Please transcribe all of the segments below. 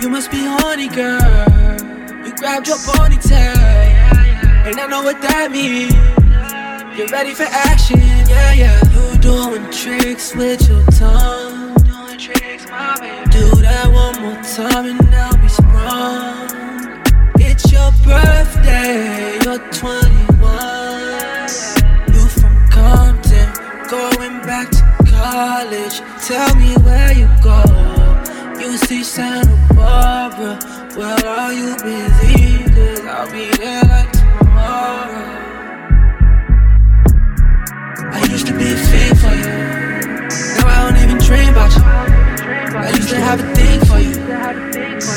You must be horny, girl. You grabbed your ponytail, and I know what that means. You're ready for action, yeah, yeah. You doing tricks with your tongue. Do that one more time and I'll be sprung. It's your birthday, you're 21. You from Compton, going back to college. Tell me where you go. UC Santa Barbara. Where are you? Cause I'll be there like tomorrow. I used to be a fiend for you. Now I don't even dream about you. I used to have a thing for you.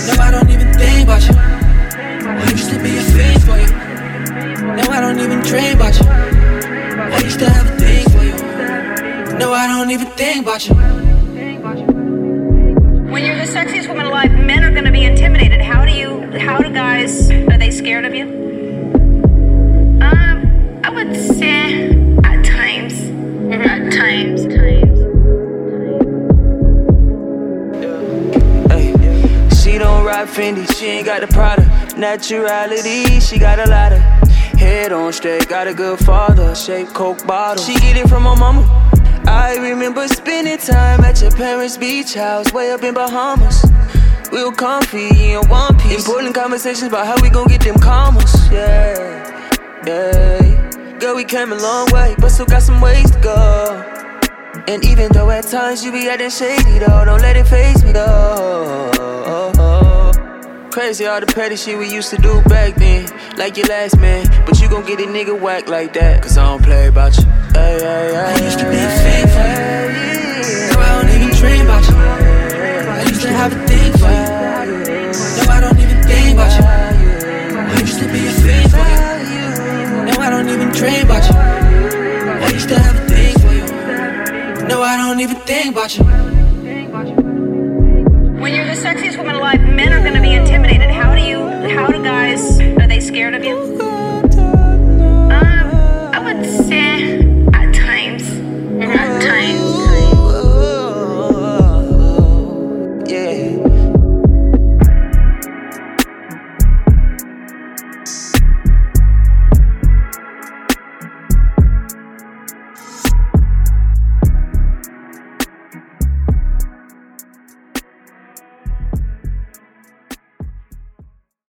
Now I don't even think about you. I used to be a fiend for you. Now I don't even dream about you. I used to have a thing for you. No, I don't even think about you. When you're the sexiest woman alive, men are going to be intimidated. How do you? How do guys? Are they scared of you? Um, I would say at times. At times. Times. Ay, she don't rock Fendi, she ain't got the Prada. Naturality, she got a lot of head on straight, got a good father, shaped Coke bottle. She get it from her mama. I remember spending time at your parents' beach house, way up in Bahamas. We were comfy in one piece. Important conversations about how we gon' get them commas. Yeah, yeah. Girl, we came a long way, but still got some ways to go. And even though at times you be acting shady, though, don't let it faze me, though. Crazy all the petty shit we used to do back then, like your last man. But you gon' get a nigga whack like that, cause I don't play about you. I used to be dream about you. I used to have a thing for you. No, I don't even think about you. When you're the sexiest woman alive, men are going to be intimidated. How do you? How do guys? Are they scared of you?